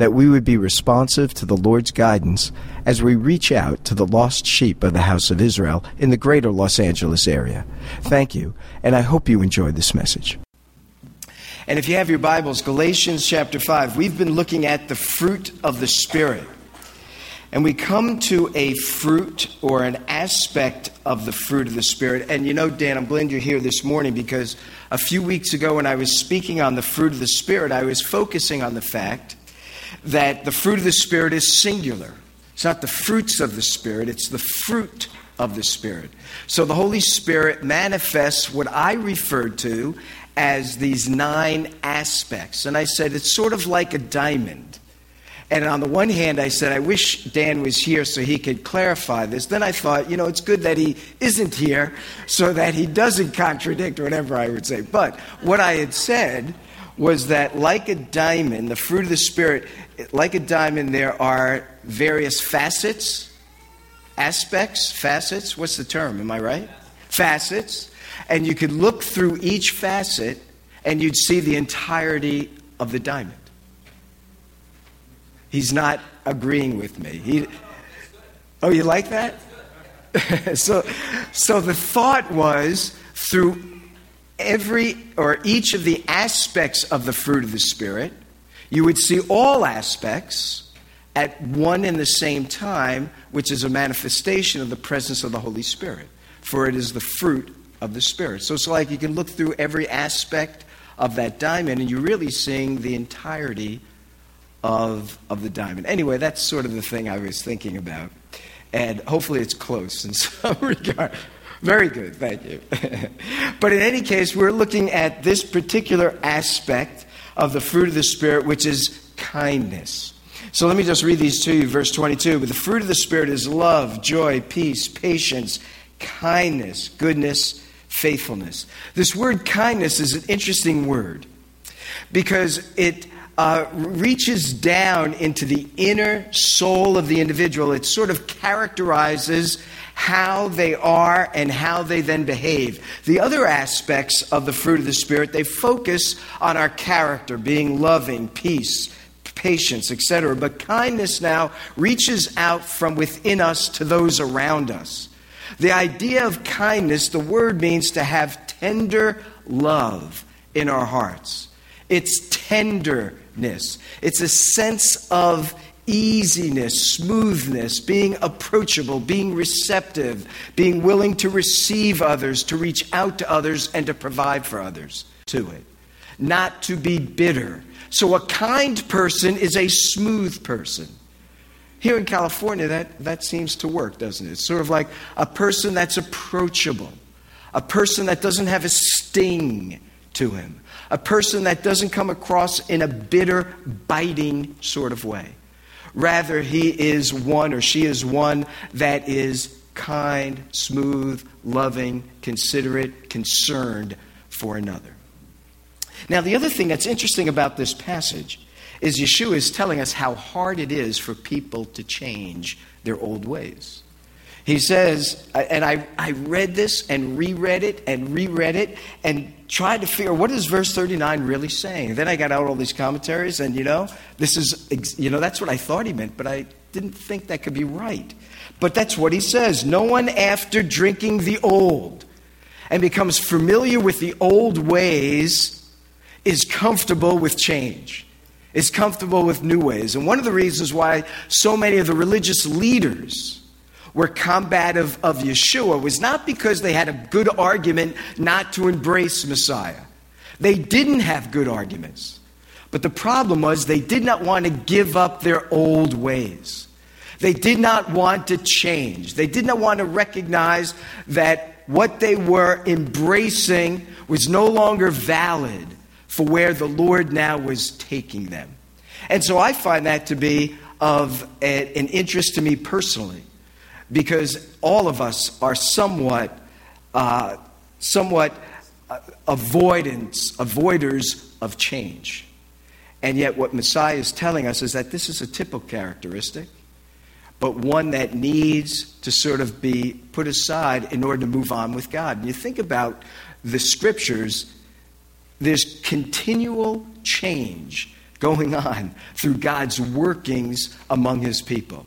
that we would be responsive to the Lord's guidance as we reach out to the lost sheep of the house of Israel in the greater Los Angeles area. Thank you, and I hope you enjoyed this message. And if you have your Bibles, Galatians chapter 5, we've been looking at the fruit of the Spirit. And we come to a fruit or an aspect of the fruit of the Spirit. And you know, Dan, I'm glad you're here this morning because a few weeks ago when I was speaking on the fruit of the Spirit, I was focusing on the fact that the fruit of the Spirit is singular. It's not the fruits of the Spirit, it's the fruit of the Spirit. So the Holy Spirit manifests what I referred to as these nine aspects. And I said, it's sort of like a diamond. And on the one hand, I said, I wish Dan was here so he could clarify this. Then I thought, you know, it's good that he isn't here so that he doesn't contradict whatever I would say. But what I had said was that, like a diamond, the fruit of the Spirit, like a diamond, there are various facets, aspects, facets. What's the term? Am I right? Facets and you could look through each facet and you'd see the entirety of the diamond. He's not agreeing with me. He, oh, you like that? so, so the thought was through every or each of the aspects of the fruit of the Spirit, you would see all aspects at one and the same time, which is a manifestation of the presence of the Holy Spirit. For it is the fruit of the Spirit. So it's like you can look through every aspect of that diamond and you're really seeing the entirety of, of the diamond. Anyway, that's sort of the thing I was thinking about. And hopefully it's close in some regard. Very good, thank you. but in any case, we're looking at this particular aspect of the fruit of the Spirit, which is kindness. So let me just read these to you. Verse 22 But the fruit of the Spirit is love, joy, peace, patience, kindness, goodness, faithfulness. This word kindness is an interesting word because it uh, reaches down into the inner soul of the individual. It sort of characterizes how they are and how they then behave. The other aspects of the fruit of the Spirit, they focus on our character, being loving, peace, patience, etc. But kindness now reaches out from within us to those around us. The idea of kindness, the word means to have tender love in our hearts. It's it's a sense of easiness, smoothness, being approachable, being receptive, being willing to receive others, to reach out to others, and to provide for others to it. Not to be bitter. So, a kind person is a smooth person. Here in California, that, that seems to work, doesn't it? It's sort of like a person that's approachable, a person that doesn't have a sting to him, a person that doesn't come across in a bitter, biting sort of way. Rather, he is one or she is one that is kind, smooth, loving, considerate, concerned for another. Now, the other thing that's interesting about this passage is Yeshua is telling us how hard it is for people to change their old ways. He says, and I, I read this and reread it and reread it and tried to figure what is verse 39 really saying. Then I got out all these commentaries and you know, this is, you know, that's what I thought he meant, but I didn't think that could be right. But that's what he says. No one after drinking the old and becomes familiar with the old ways is comfortable with change is comfortable with new ways. And one of the reasons why so many of the religious leaders were combative of Yeshua was not because they had a good argument not to embrace Messiah. They didn't have good arguments. But the problem was they did not want to give up their old ways. They did not want to change. They did not want to recognize that what they were embracing was no longer valid for where the Lord now was taking them. And so I find that to be of a, an interest to me personally because all of us are somewhat, uh, somewhat uh, avoidance, avoiders of change. And yet, what Messiah is telling us is that this is a typical characteristic, but one that needs to sort of be put aside in order to move on with God. And you think about the scriptures, there's continual change going on through God's workings among his people.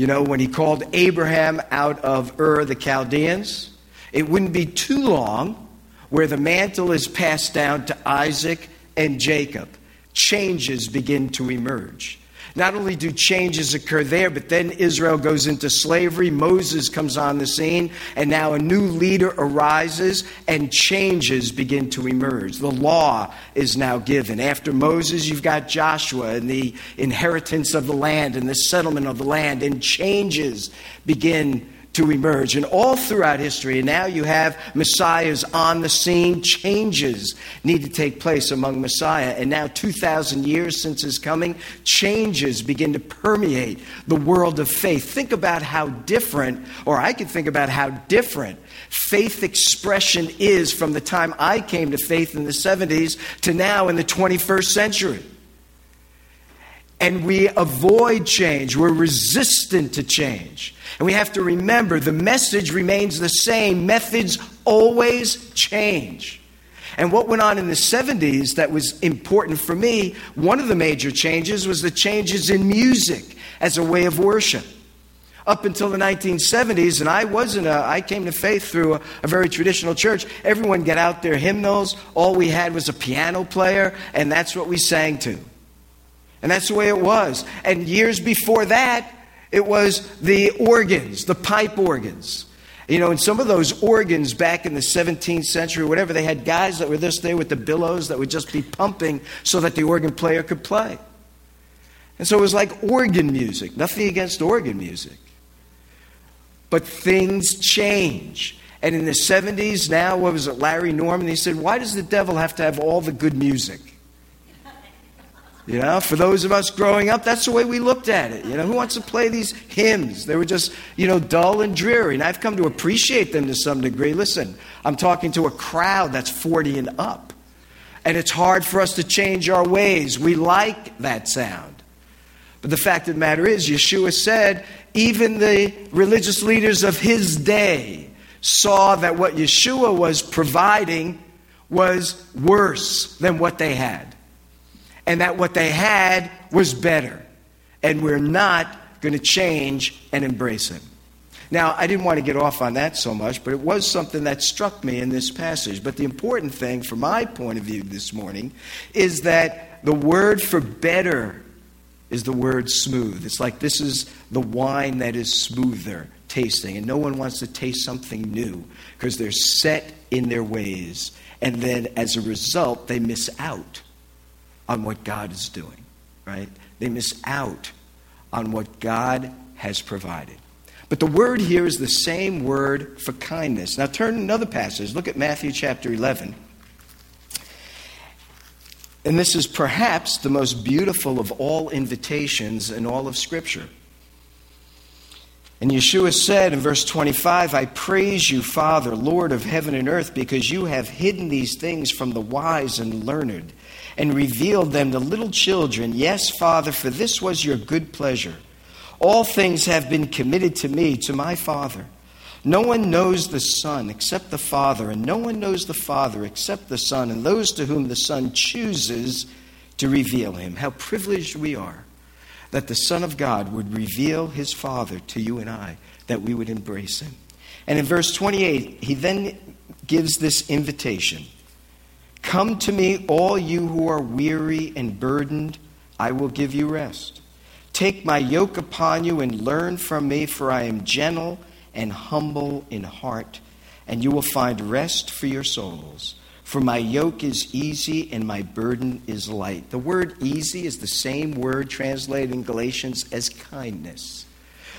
You know, when he called Abraham out of Ur the Chaldeans, it wouldn't be too long where the mantle is passed down to Isaac and Jacob changes begin to emerge. Not only do changes occur there, but then Israel goes into slavery. Moses comes on the scene, and now a new leader arises, and changes begin to emerge. The law is now given. After Moses, you've got Joshua and the inheritance of the land and the settlement of the land, and changes begin to emerge. And all throughout history, and now you have messiahs on the scene, changes need to take place among Messiah. And now, 2,000 years since his coming, changes begin to permeate the world of faith. Think about how different, or I could think about how different faith expression is from the time I came to faith in the 70s to now in the 21st century and we avoid change. We're resistant to change. And we have to remember the message remains the same. Methods always change. And what went on in the 70s that was important for me, one of the major changes was the changes in music as a way of worship. Up until the 1970s, and I wasn't a, I came to faith through a, a very traditional church. Everyone got out their hymnals. All we had was a piano player, and that's what we sang to. And that's the way it was. And years before that, it was the organs, the pipe organs. You know, and some of those organs back in the 17th century, whatever, they had guys that were this there with the billows that would just be pumping so that the organ player could play. And so it was like organ music, nothing against organ music. But things change. And in the 70s, now, what was it, Larry Norman? He said, Why does the devil have to have all the good music? You know, for those of us growing up, that's the way we looked at it. You know, who wants to play these hymns? They were just, you know, dull and dreary. And I've come to appreciate them to some degree. Listen, I'm talking to a crowd that's 40 and up. And it's hard for us to change our ways. We like that sound. But the fact of the matter is, Yeshua said, even the religious leaders of his day saw that what Yeshua was providing was worse than what they had and that what they had was better. And we're not going to change and embrace it. Now, I didn't want to get off on that so much, but it was something that struck me in this passage. But the important thing, from my point of view this morning, is that the word for better is the word smooth. It's like this is the wine that is smoother tasting, and no one wants to taste something new because they're set in their ways. And then as a result, they miss out on what God is doing, right? They miss out on what God has provided. But the word here is the same word for kindness. Now turn another passage. Look at Matthew chapter 11. And this is perhaps the most beautiful of all invitations in all of Scripture. And Yeshua said in verse 25, I praise you, Father, Lord of heaven and earth, because you have hidden these things from the wise and learned and revealed them to little children. Yes, Father, for this was your good pleasure. All things have been committed to me, to my Father. No one knows the Son except the Father, and no one knows the Father except the Son, and those to whom the Son chooses to reveal him. How privileged we are that the Son of God would reveal his Father to you and I, that we would embrace him. And in verse 28, he then gives this invitation Come to me, all you who are weary and burdened, I will give you rest. Take my yoke upon you and learn from me, for I am gentle and humble in heart, and you will find rest for your souls. For my yoke is easy and my burden is light. The word easy is the same word translated in Galatians as kindness.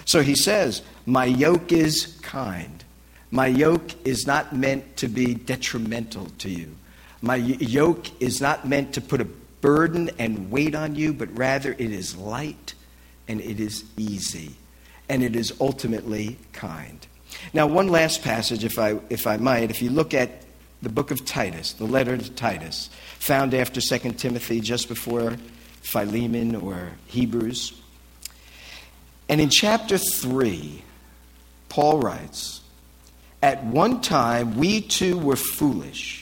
So he says, My yoke is kind. My yoke is not meant to be detrimental to you. My yoke is not meant to put a burden and weight on you, but rather it is light and it is easy and it is ultimately kind. Now, one last passage, if I, if I might, if you look at the book of Titus, the letter to Titus, found after 2 Timothy, just before Philemon or Hebrews. And in chapter 3, Paul writes, At one time we too were foolish,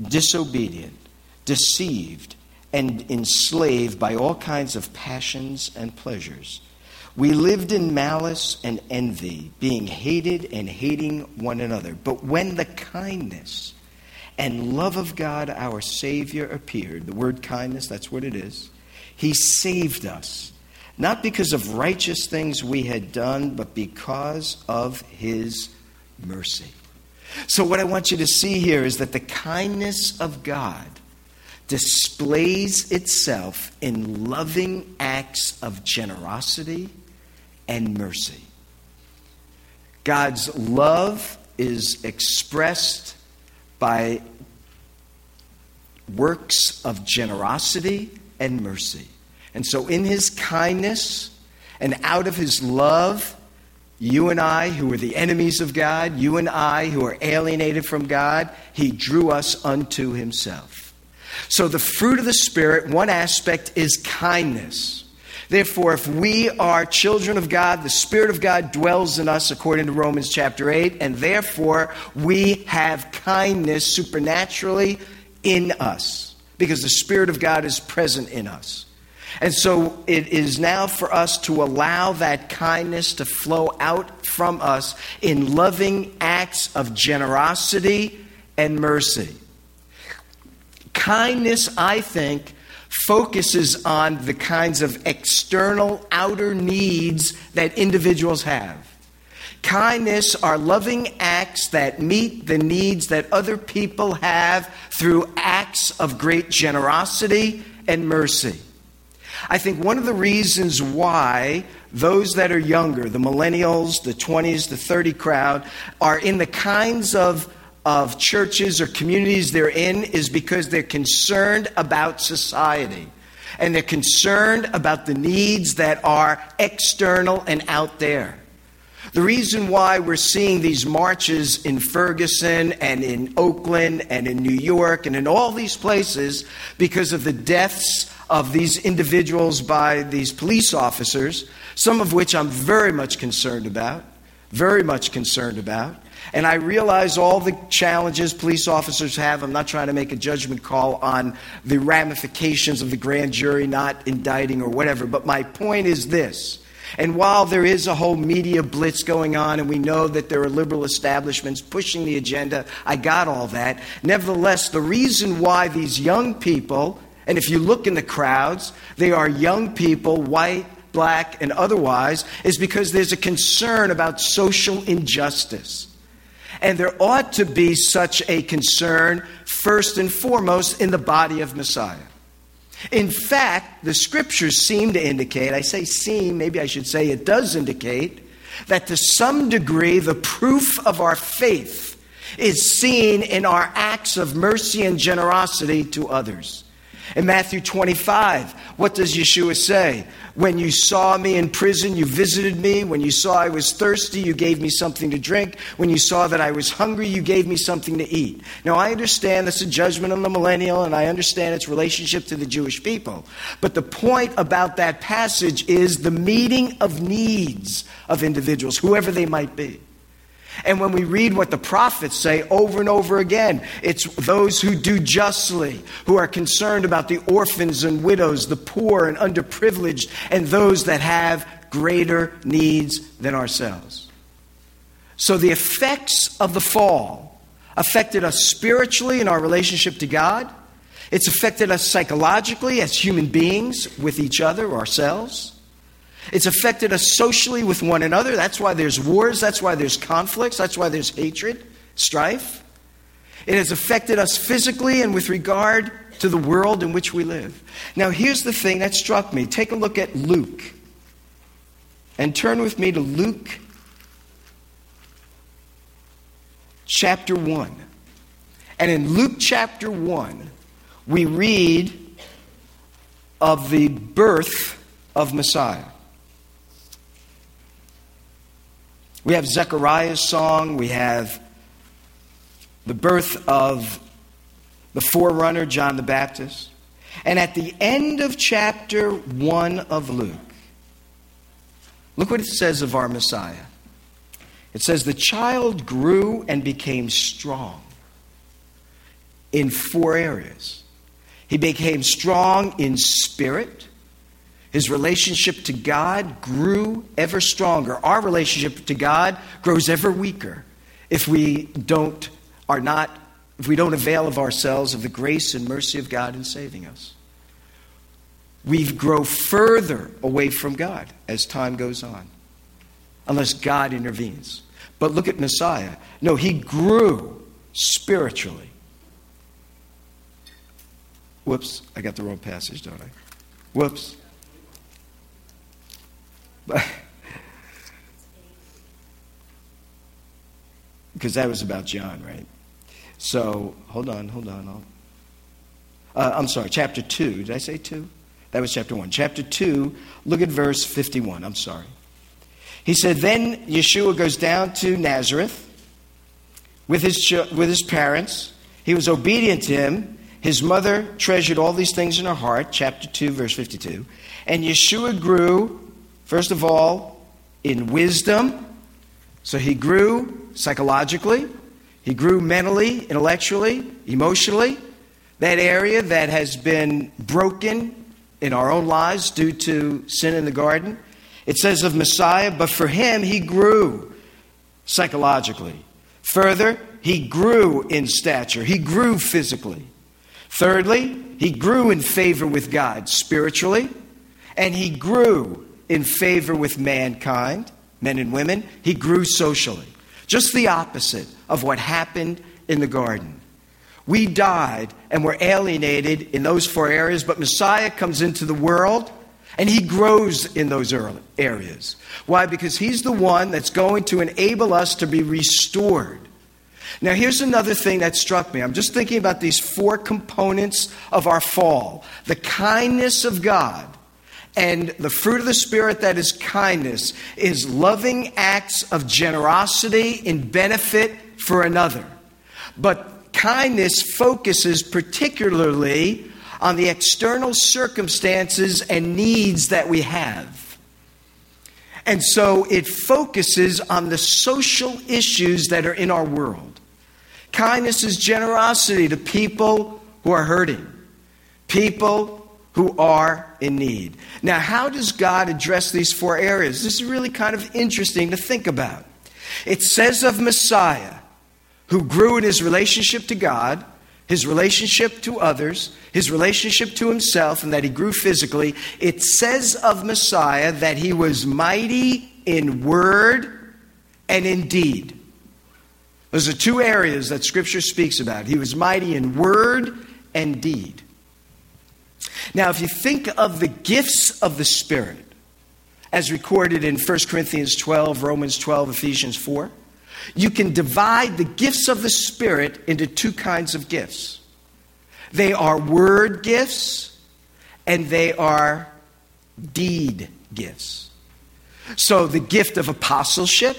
disobedient, deceived, and enslaved by all kinds of passions and pleasures. We lived in malice and envy, being hated and hating one another. But when the kindness and love of God our Savior appeared. The word kindness, that's what it is. He saved us, not because of righteous things we had done, but because of His mercy. So, what I want you to see here is that the kindness of God displays itself in loving acts of generosity and mercy. God's love is expressed by works of generosity and mercy. And so, in his kindness and out of his love, you and I, who were the enemies of God, you and I, who are alienated from God, he drew us unto himself. So, the fruit of the Spirit, one aspect is kindness. Therefore, if we are children of God, the Spirit of God dwells in us, according to Romans chapter 8, and therefore we have kindness supernaturally in us because the Spirit of God is present in us. And so it is now for us to allow that kindness to flow out from us in loving acts of generosity and mercy. Kindness, I think, focuses on the kinds of external, outer needs that individuals have. Kindness are loving acts that meet the needs that other people have through acts of great generosity and mercy. I think one of the reasons why those that are younger, the millennials, the 20s, the 30 crowd, are in the kinds of of churches or communities they're in is because they're concerned about society. And they're concerned about the needs that are external and out there. The reason why we're seeing these marches in Ferguson and in Oakland and in New York and in all these places because of the deaths of these individuals by these police officers, some of which I'm very much concerned about, very much concerned about. And I realize all the challenges police officers have. I'm not trying to make a judgment call on the ramifications of the grand jury not indicting or whatever, but my point is this. And while there is a whole media blitz going on, and we know that there are liberal establishments pushing the agenda, I got all that. Nevertheless, the reason why these young people, and if you look in the crowds, they are young people, white, black, and otherwise, is because there's a concern about social injustice. And there ought to be such a concern, first and foremost, in the body of Messiah. In fact, the scriptures seem to indicate, I say seem, maybe I should say it does indicate, that to some degree the proof of our faith is seen in our acts of mercy and generosity to others. In Matthew 25, what does Yeshua say? When you saw me in prison, you visited me. When you saw I was thirsty, you gave me something to drink. When you saw that I was hungry, you gave me something to eat. Now, I understand that's a judgment on the millennial, and I understand its relationship to the Jewish people. But the point about that passage is the meeting of needs of individuals, whoever they might be. And when we read what the prophets say over and over again, it's those who do justly, who are concerned about the orphans and widows, the poor and underprivileged, and those that have greater needs than ourselves. So the effects of the fall affected us spiritually in our relationship to God. It's affected us psychologically as human beings with each other, ourselves. It's affected us socially with one another. That's why there's wars. That's why there's conflicts. That's why there's hatred, strife. It has affected us physically and with regard to the world in which we live. Now, here's the thing that struck me. Take a look at Luke. And turn with me to Luke chapter 1. And in Luke chapter 1, we read of the birth of Messiah. We have Zechariah's song, we have the birth of the forerunner, John the Baptist. And at the end of chapter 1 of Luke, look what it says of our Messiah. It says, The child grew and became strong in four areas. He became strong in spirit. His relationship to God grew ever stronger. Our relationship to God grows ever weaker if we don't are not if we don't avail of ourselves of the grace and mercy of God in saving us. We grow further away from God as time goes on, unless God intervenes. But look at Messiah. No, he grew spiritually. Whoops, I got the wrong passage, don't I? Whoops. because that was about John, right? So, hold on, hold on. Uh, I'm sorry, chapter 2. Did I say 2? That was chapter 1. Chapter 2, look at verse 51. I'm sorry. He said, Then Yeshua goes down to Nazareth with his, with his parents. He was obedient to him. His mother treasured all these things in her heart. Chapter 2, verse 52. And Yeshua grew, first of all, in wisdom. So he grew psychologically, he grew mentally, intellectually, emotionally. That area that has been broken in our own lives due to sin in the garden. It says of Messiah, but for him, he grew psychologically. Further, he grew in stature, he grew physically. Thirdly, he grew in favor with God spiritually, and he grew in favor with mankind, men and women. He grew socially. Just the opposite of what happened in the garden. We died and were alienated in those four areas, but Messiah comes into the world and he grows in those areas. Why? Because he's the one that's going to enable us to be restored. Now, here's another thing that struck me. I'm just thinking about these four components of our fall the kindness of God, and the fruit of the Spirit that is kindness is loving acts of generosity in benefit for another. But kindness focuses particularly on the external circumstances and needs that we have. And so it focuses on the social issues that are in our world. Kindness is generosity to people who are hurting, people who are in need. Now, how does God address these four areas? This is really kind of interesting to think about. It says of Messiah, who grew in his relationship to God, his relationship to others, his relationship to himself, and that he grew physically. It says of Messiah that he was mighty in word and in deed. Those are two areas that Scripture speaks about. He was mighty in word and deed. Now, if you think of the gifts of the Spirit, as recorded in 1 Corinthians 12, Romans 12, Ephesians 4, you can divide the gifts of the Spirit into two kinds of gifts they are word gifts and they are deed gifts. So, the gift of apostleship,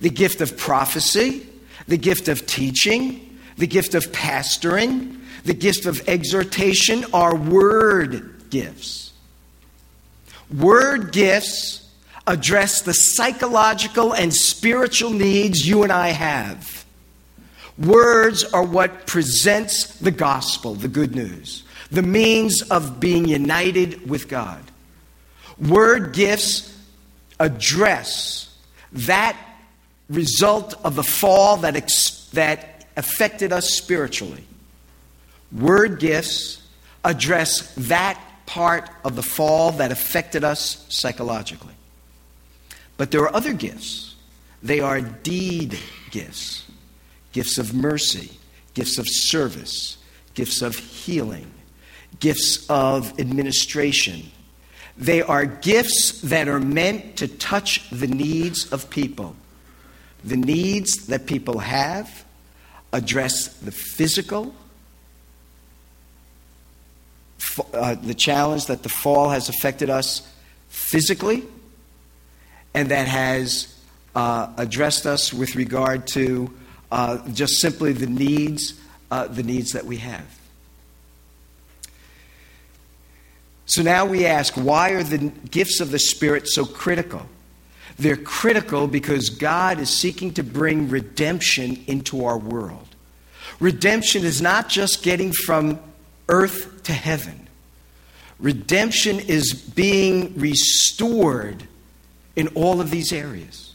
the gift of prophecy, the gift of teaching, the gift of pastoring, the gift of exhortation are word gifts. Word gifts address the psychological and spiritual needs you and I have. Words are what presents the gospel, the good news, the means of being united with God. Word gifts address that result of the fall that, ex- that affected us spiritually. Word gifts address that part of the fall that affected us psychologically. But there are other gifts. They are deed gifts gifts of mercy, gifts of service, gifts of healing, gifts of administration. They are gifts that are meant to touch the needs of people, the needs that people have, address the physical, uh, the challenge that the fall has affected us physically, and that has uh, addressed us with regard to uh, just simply the needs, uh, the needs that we have. So now we ask, why are the gifts of the Spirit so critical? They're critical because God is seeking to bring redemption into our world. Redemption is not just getting from earth to heaven. Redemption is being restored in all of these areas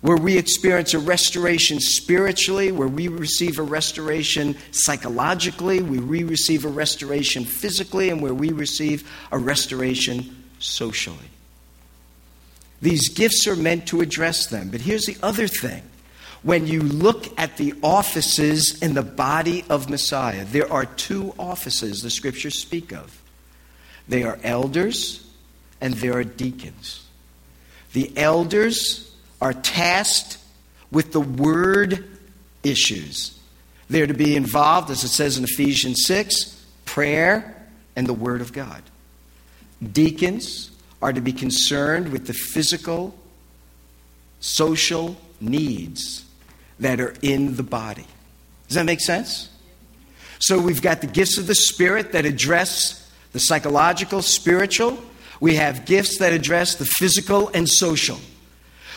where we experience a restoration spiritually, where we receive a restoration psychologically, where we receive a restoration physically, and where we receive a restoration socially. These gifts are meant to address them. But here's the other thing. When you look at the offices in the body of Messiah, there are two offices the scriptures speak of. They are elders and there are deacons. The elders are tasked with the word issues. They're to be involved, as it says in Ephesians 6, prayer and the Word of God. Deacons are to be concerned with the physical, social needs that are in the body. Does that make sense? So we've got the gifts of the Spirit that address the psychological, spiritual. We have gifts that address the physical and social.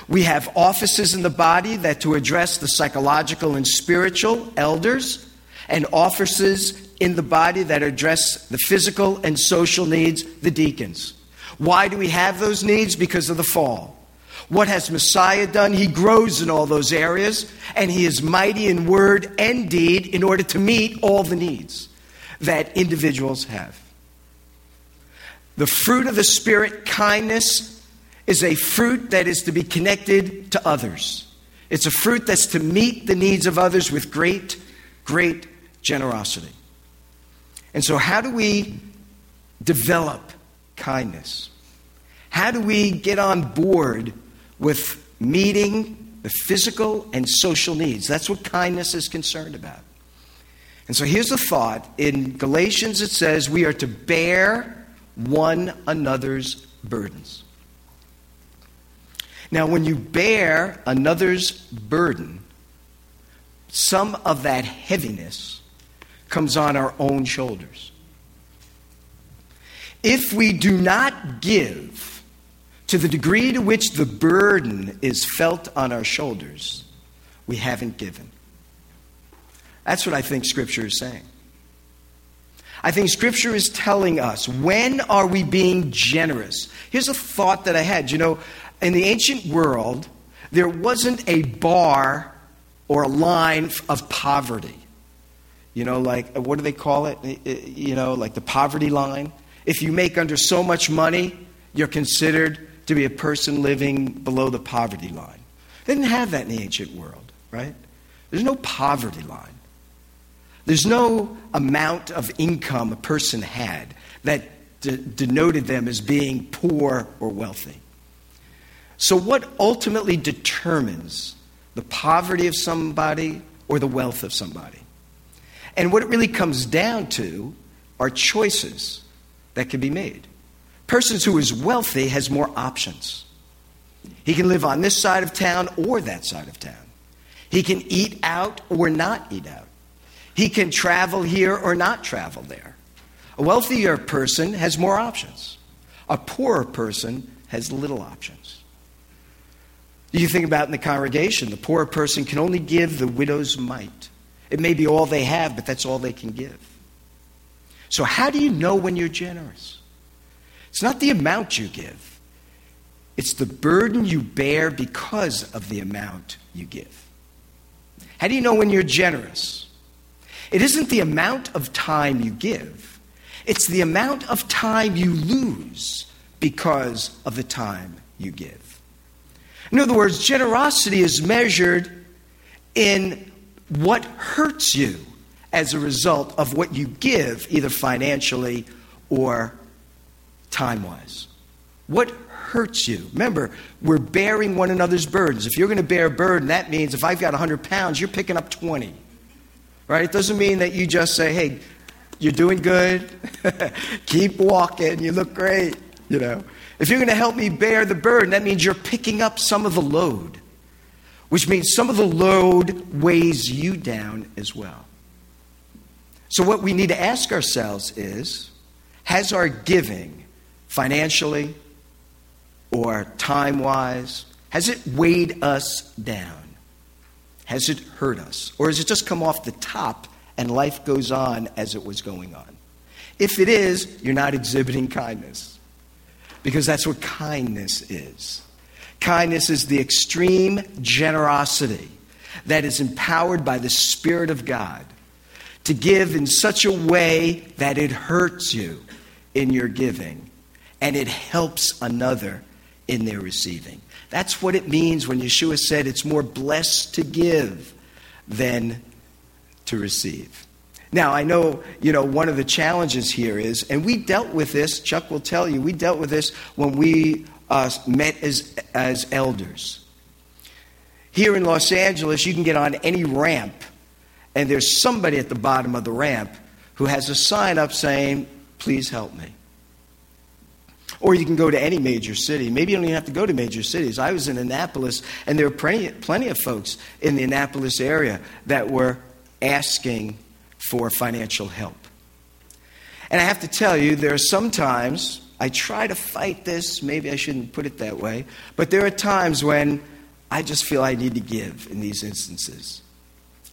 We have offices in the body that to address the psychological and spiritual elders, and offices in the body that address the physical and social needs, the deacons. Why do we have those needs? Because of the fall. What has Messiah done? He grows in all those areas, and he is mighty in word and deed in order to meet all the needs that individuals have. The fruit of the Spirit, kindness, is a fruit that is to be connected to others. It's a fruit that's to meet the needs of others with great, great generosity. And so, how do we develop kindness? How do we get on board with meeting the physical and social needs? That's what kindness is concerned about. And so here's the thought. In Galatians, it says we are to bear one another's burdens. Now, when you bear another's burden, some of that heaviness comes on our own shoulders. If we do not give to the degree to which the burden is felt on our shoulders, we haven't given. That's what I think Scripture is saying. I think Scripture is telling us when are we being generous? Here's a thought that I had. You know, in the ancient world, there wasn't a bar or a line of poverty. You know, like, uh, what do they call it? You know, like the poverty line. If you make under so much money, you're considered to be a person living below the poverty line. They didn't have that in the ancient world, right? There's no poverty line. There's no amount of income a person had that de- denoted them as being poor or wealthy. So, what ultimately determines the poverty of somebody or the wealth of somebody? And what it really comes down to are choices that can be made. Persons who is wealthy has more options. He can live on this side of town or that side of town. He can eat out or not eat out. He can travel here or not travel there. A wealthier person has more options. A poorer person has little options. You think about in the congregation, the poor person can only give the widow's mite. It may be all they have, but that's all they can give. So, how do you know when you're generous? It's not the amount you give, it's the burden you bear because of the amount you give. How do you know when you're generous? It isn't the amount of time you give, it's the amount of time you lose because of the time you give. In other words, generosity is measured in what hurts you as a result of what you give, either financially or time wise. What hurts you? Remember, we're bearing one another's burdens. If you're going to bear a burden, that means if I've got 100 pounds, you're picking up 20. Right? It doesn't mean that you just say, hey, you're doing good, keep walking, you look great, you know. If you're going to help me bear the burden, that means you're picking up some of the load, which means some of the load weighs you down as well. So, what we need to ask ourselves is has our giving, financially or time wise, has it weighed us down? Has it hurt us? Or has it just come off the top and life goes on as it was going on? If it is, you're not exhibiting kindness because that's what kindness is. Kindness is the extreme generosity that is empowered by the Spirit of God to give in such a way that it hurts you in your giving and it helps another in their receiving. That's what it means when Yeshua said it's more blessed to give than to receive. Now, I know, you know, one of the challenges here is, and we dealt with this, Chuck will tell you, we dealt with this when we uh, met as, as elders. Here in Los Angeles, you can get on any ramp, and there's somebody at the bottom of the ramp who has a sign up saying, Please help me. Or you can go to any major city. Maybe you don't even have to go to major cities. I was in Annapolis, and there were plenty, plenty of folks in the Annapolis area that were asking for financial help. And I have to tell you, there are sometimes, I try to fight this, maybe I shouldn't put it that way, but there are times when I just feel I need to give in these instances.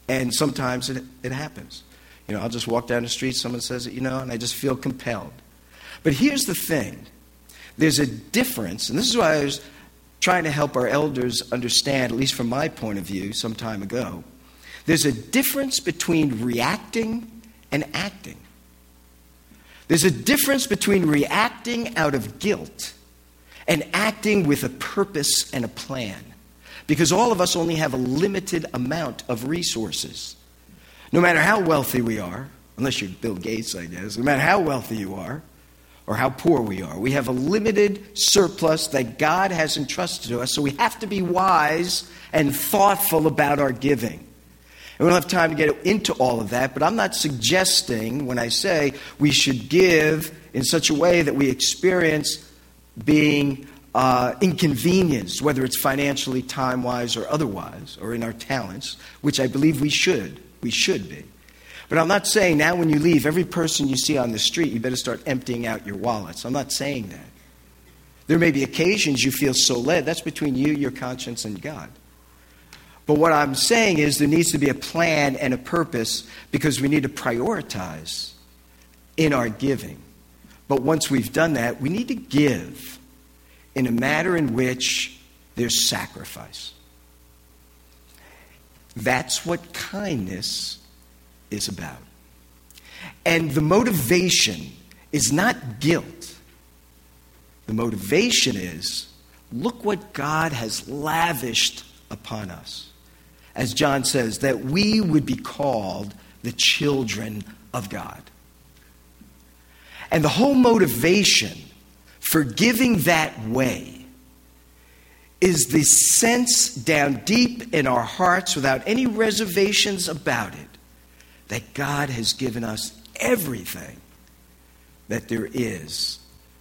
And sometimes it, it happens. You know, I'll just walk down the street, someone says it, you know, and I just feel compelled. But here's the thing there's a difference, and this is why I was trying to help our elders understand, at least from my point of view some time ago. There's a difference between reacting and acting. There's a difference between reacting out of guilt and acting with a purpose and a plan. Because all of us only have a limited amount of resources. No matter how wealthy we are, unless you're Bill Gates, I guess, no matter how wealthy you are or how poor we are, we have a limited surplus that God has entrusted to us. So we have to be wise and thoughtful about our giving. And we don't have time to get into all of that, but I'm not suggesting when I say we should give in such a way that we experience being uh, inconvenienced, whether it's financially, time wise, or otherwise, or in our talents, which I believe we should. We should be. But I'm not saying now when you leave, every person you see on the street, you better start emptying out your wallets. I'm not saying that. There may be occasions you feel so led. That's between you, your conscience, and God. But what I'm saying is there needs to be a plan and a purpose because we need to prioritize in our giving. But once we've done that, we need to give in a manner in which there's sacrifice. That's what kindness is about. And the motivation is not guilt. The motivation is look what God has lavished upon us as John says, that we would be called the children of God. And the whole motivation for giving that way is the sense down deep in our hearts, without any reservations about it, that God has given us everything that there is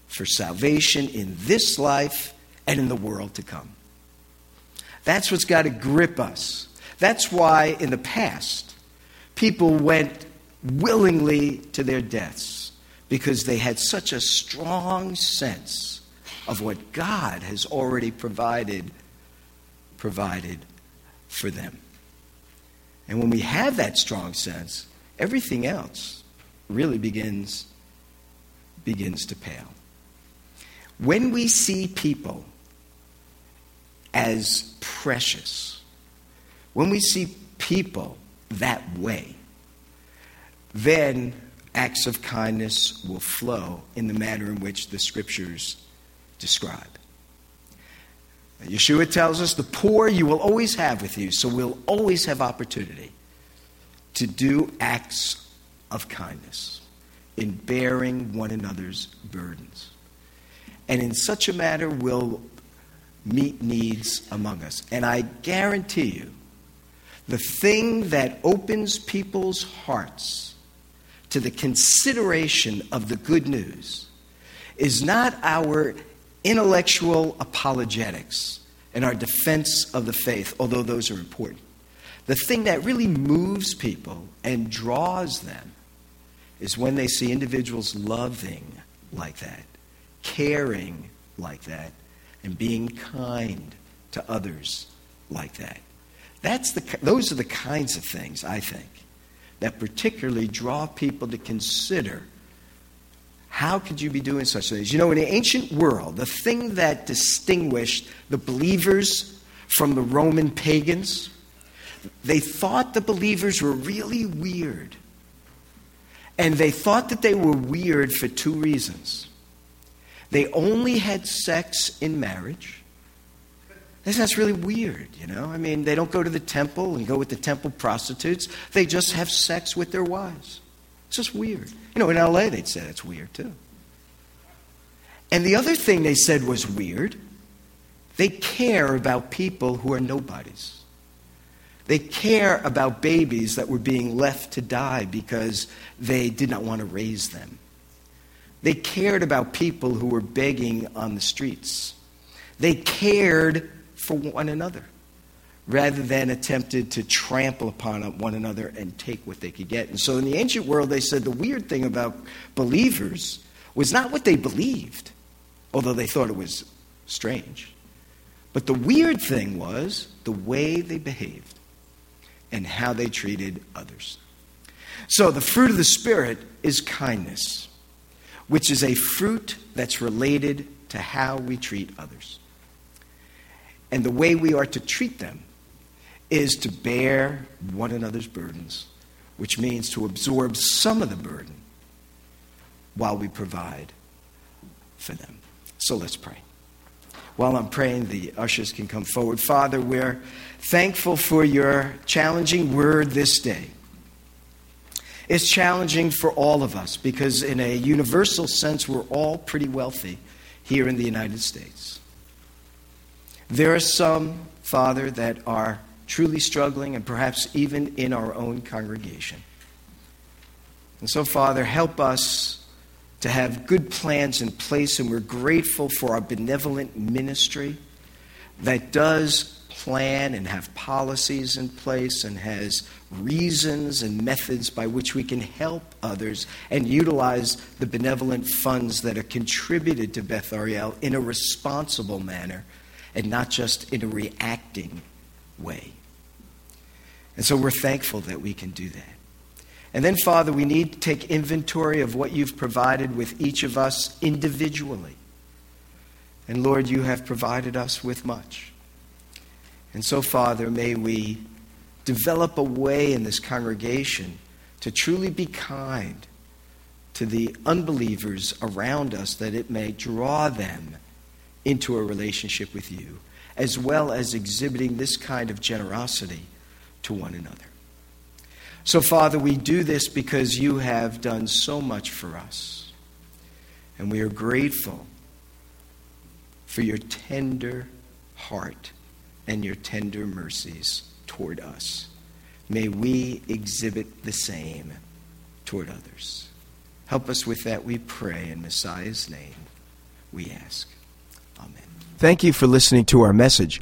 for salvation in this life and in the world to come. That's what's got to grip us that's why in the past, people went willingly to their deaths because they had such a strong sense of what God has already provided provided for them. And when we have that strong sense, everything else really begins begins to pale. When we see people as precious, when we see people that way, then acts of kindness will flow in the manner in which the scriptures describe. Yeshua tells us the poor you will always have with you, so we'll always have opportunity to do acts of kindness in bearing one another's burdens. And in such a manner, we'll meet needs among us. And I guarantee you, the thing that opens people's hearts to the consideration of the good news is not our intellectual apologetics and our defense of the faith, although those are important. The thing that really moves people and draws them is when they see individuals loving like that, caring like that, and being kind to others like that. That's the, those are the kinds of things, I think, that particularly draw people to consider how could you be doing such things? You know, in the ancient world, the thing that distinguished the believers from the Roman pagans, they thought the believers were really weird. And they thought that they were weird for two reasons. They only had sex in marriage. That's really weird, you know? I mean, they don't go to the temple and go with the temple prostitutes. They just have sex with their wives. It's just weird. You know, in LA, they'd say that's weird too. And the other thing they said was weird they care about people who are nobodies. They care about babies that were being left to die because they did not want to raise them. They cared about people who were begging on the streets. They cared for one another rather than attempted to trample upon one another and take what they could get. And so in the ancient world, they said the weird thing about believers was not what they believed, although they thought it was strange. But the weird thing was the way they behaved and how they treated others. So the fruit of the Spirit is kindness, which is a fruit that's related to how we treat others. And the way we are to treat them is to bear one another's burdens, which means to absorb some of the burden while we provide for them. So let's pray. While I'm praying, the ushers can come forward. Father, we're thankful for your challenging word this day. It's challenging for all of us because, in a universal sense, we're all pretty wealthy here in the United States. There are some, Father, that are truly struggling, and perhaps even in our own congregation. And so, Father, help us to have good plans in place, and we're grateful for our benevolent ministry that does plan and have policies in place and has reasons and methods by which we can help others and utilize the benevolent funds that are contributed to Beth Ariel in a responsible manner and not just in a reacting way. And so we're thankful that we can do that. And then, Father, we need to take inventory of what you've provided with each of us individually. And Lord, you have provided us with much. And so, Father, may we develop a way in this congregation to truly be kind to the unbelievers around us that it may draw them into a relationship with you, as well as exhibiting this kind of generosity to one another. So, Father, we do this because you have done so much for us. And we are grateful for your tender heart and your tender mercies toward us. May we exhibit the same toward others. Help us with that, we pray. In Messiah's name, we ask. Amen. Thank you for listening to our message.